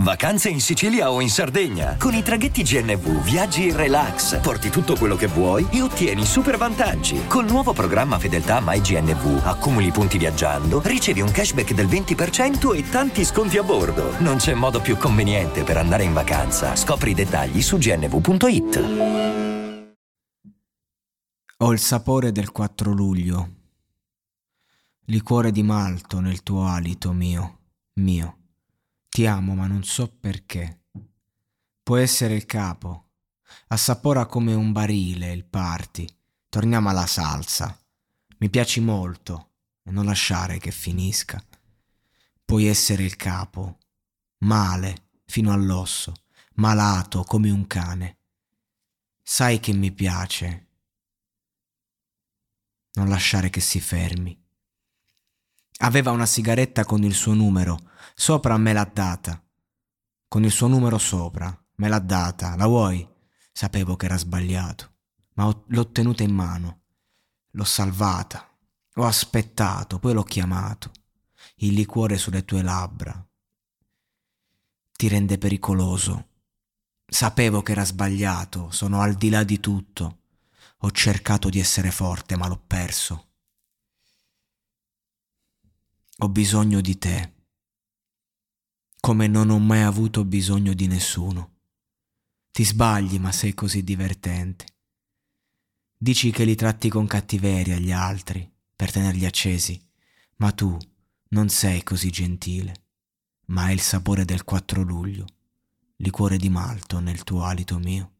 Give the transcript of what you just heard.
Vacanze in Sicilia o in Sardegna. Con i traghetti GNV viaggi in relax, porti tutto quello che vuoi e ottieni super vantaggi. Col nuovo programma Fedeltà MyGNV accumuli punti viaggiando, ricevi un cashback del 20% e tanti sconti a bordo. Non c'è modo più conveniente per andare in vacanza. Scopri i dettagli su gnv.it. Ho il sapore del 4 luglio. Liquore di malto nel tuo alito mio, mio. Ti amo ma non so perché. Può essere il capo. Assapora come un barile il party. Torniamo alla salsa. Mi piaci molto non lasciare che finisca. Puoi essere il capo. Male fino all'osso, malato come un cane. Sai che mi piace. Non lasciare che si fermi. Aveva una sigaretta con il suo numero, sopra me l'ha data. Con il suo numero sopra, me l'ha data, la vuoi? Sapevo che era sbagliato, ma ho, l'ho tenuta in mano. L'ho salvata. Ho aspettato, poi l'ho chiamato. Il liquore sulle tue labbra. Ti rende pericoloso. Sapevo che era sbagliato, sono al di là di tutto. Ho cercato di essere forte, ma l'ho perso. Ho bisogno di te, come non ho mai avuto bisogno di nessuno. Ti sbagli, ma sei così divertente. Dici che li tratti con cattiveria gli altri per tenerli accesi, ma tu non sei così gentile, ma hai il sapore del 4 luglio, liquore di malto nel tuo alito mio.